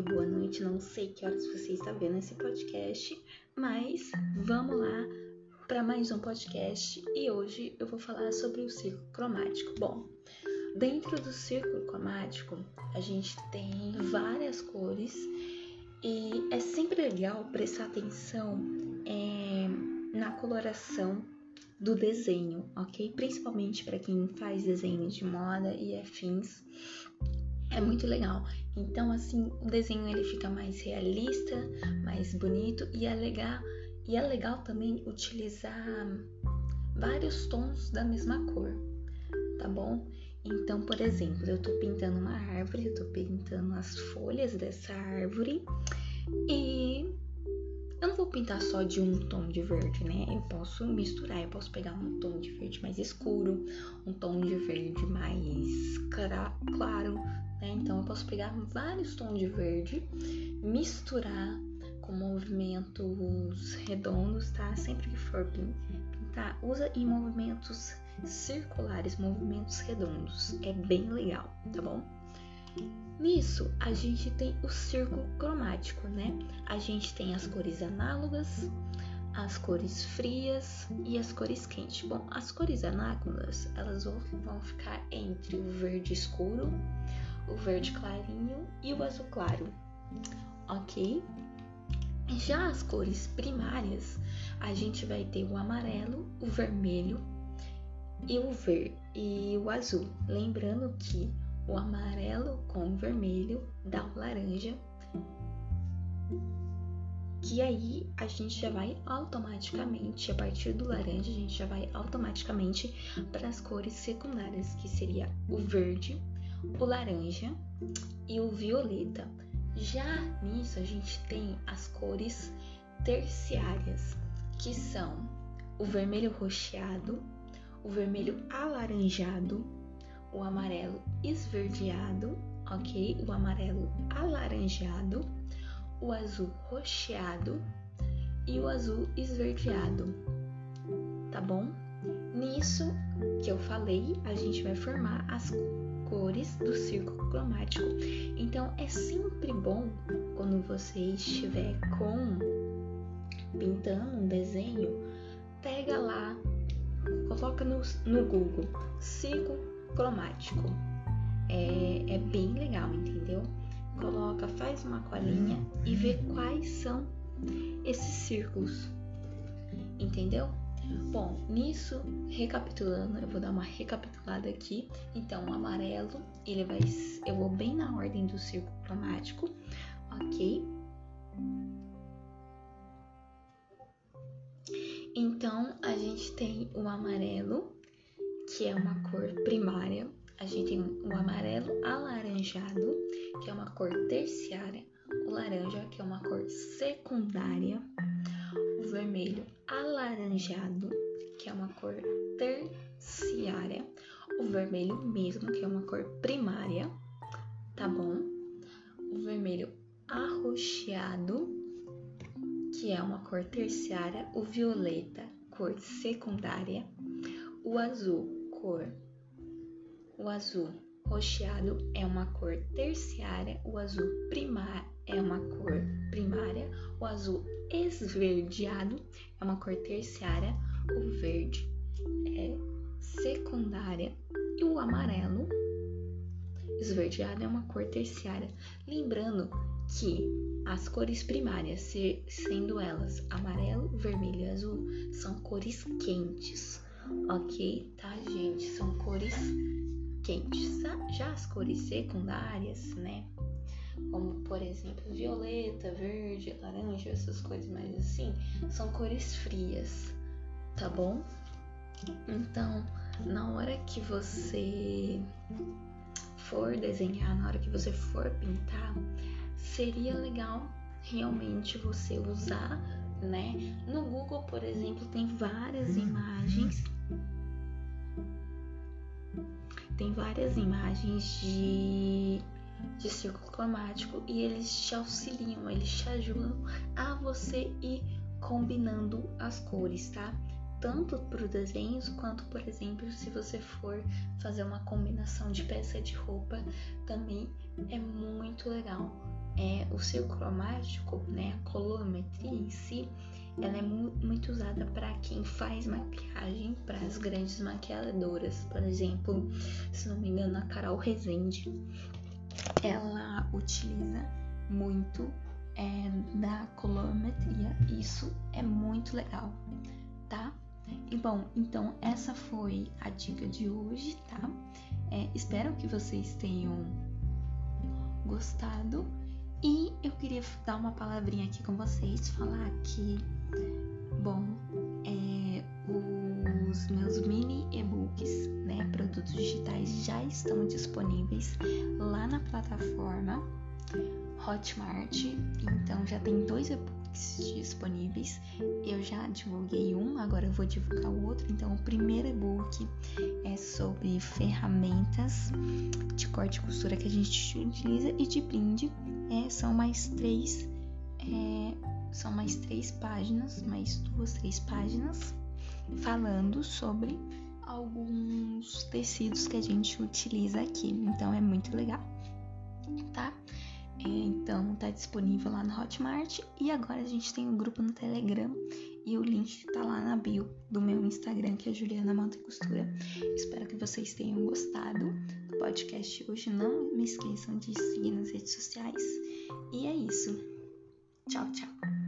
dia, boa noite. Não sei que horas você está vendo esse podcast, mas vamos lá para mais um podcast e hoje eu vou falar sobre o círculo cromático. Bom, dentro do círculo cromático a gente tem várias cores e é sempre legal prestar atenção é, na coloração do desenho, ok? Principalmente para quem faz desenho de moda e afins é muito legal. Então, assim, o desenho ele fica mais realista, mais bonito e é legal. E é legal também utilizar vários tons da mesma cor, tá bom? Então, por exemplo, eu tô pintando uma árvore, eu tô pintando as folhas dessa árvore e eu não vou pintar só de um tom de verde, né? Eu posso misturar, eu posso pegar um tom de verde mais escuro, um tom de verde mais claro, né? Então eu posso pegar vários tons de verde, misturar com movimentos redondos, tá? Sempre que for pintar, usa em movimentos circulares, movimentos redondos. É bem legal, tá bom? Nisso, a gente tem o círculo cromático, né? A gente tem as cores análogas, as cores frias e as cores quentes. Bom, as cores análogas, elas vão ficar entre o verde escuro, o verde clarinho e o azul claro, ok? Já as cores primárias, a gente vai ter o amarelo, o vermelho e o ver e o azul. Lembrando que o amarelo com o vermelho dá o laranja, que aí a gente já vai automaticamente, a partir do laranja, a gente já vai automaticamente para as cores secundárias, que seria o verde, o laranja e o violeta. Já nisso a gente tem as cores terciárias, que são o vermelho roxeado, o vermelho alaranjado, o amarelo esverdeado, ok? O amarelo alaranjado, o azul roxeado e o azul esverdeado, tá bom? Nisso que eu falei, a gente vai formar as cores do círculo cromático. Então é sempre bom quando você estiver com pintando um desenho, pega lá, coloca no, no Google círculo cromático. É, é bem legal, entendeu? Coloca, faz uma colinha e vê quais são esses círculos, entendeu? Bom, nisso, recapitulando, eu vou dar uma recapitulada aqui. Então, o amarelo, ele vai, eu vou bem na ordem do círculo cromático, ok? Então, a gente tem o amarelo, que é uma cor primária. A gente tem o amarelo alaranjado, que é uma cor terciária. O laranja, que é uma cor secundária o vermelho alaranjado, que é uma cor terciária, o vermelho mesmo, que é uma cor primária, tá bom? O vermelho arroxeado, que é uma cor terciária, o violeta, cor secundária, o azul, cor o azul roxeado é uma cor terciária, o azul primário é uma cor primária, o azul esverdeado é uma cor terciária, o verde é secundária e o amarelo esverdeado é uma cor terciária. Lembrando que as cores primárias, sendo elas amarelo, vermelho e azul, são cores quentes, ok? Tá, gente? São cores quentes. Já as cores secundárias, né? como por exemplo violeta, verde, laranja, essas cores mais assim, são cores frias, tá bom? Então, na hora que você for desenhar, na hora que você for pintar, seria legal realmente você usar, né? No Google, por exemplo, tem várias imagens. Tem várias imagens de de círculo cromático e eles te auxiliam, eles te ajudam a você ir combinando as cores, tá? tanto para os desenhos quanto, por exemplo, se você for fazer uma combinação de peça de roupa, também é muito legal. É, o seu cromático, né, a colorimetria em si, ela é mu muito usada para quem faz maquiagem, para as grandes maquiadoras, por exemplo, se não me engano, a Carol Rezende, ela utiliza muito é, da colorimetria. Isso é muito legal, tá? E bom, então essa foi a dica de hoje, tá? É, espero que vocês tenham gostado. E eu queria dar uma palavrinha aqui com vocês, falar que, digitais já estão disponíveis lá na plataforma Hotmart. Então já tem dois e-books disponíveis. Eu já divulguei um, agora eu vou divulgar o outro. Então o primeiro e-book é sobre ferramentas de corte e costura que a gente utiliza e de brinde. É, são mais três, é, são mais três páginas, mais duas, três páginas falando sobre alguns tecidos que a gente utiliza aqui. Então é muito legal, tá? Então tá disponível lá no Hotmart e agora a gente tem um grupo no Telegram e o link tá lá na bio do meu Instagram, que é Juliana Mota Costura. Espero que vocês tenham gostado do podcast hoje. Não me esqueçam de seguir nas redes sociais. E é isso. Tchau, tchau.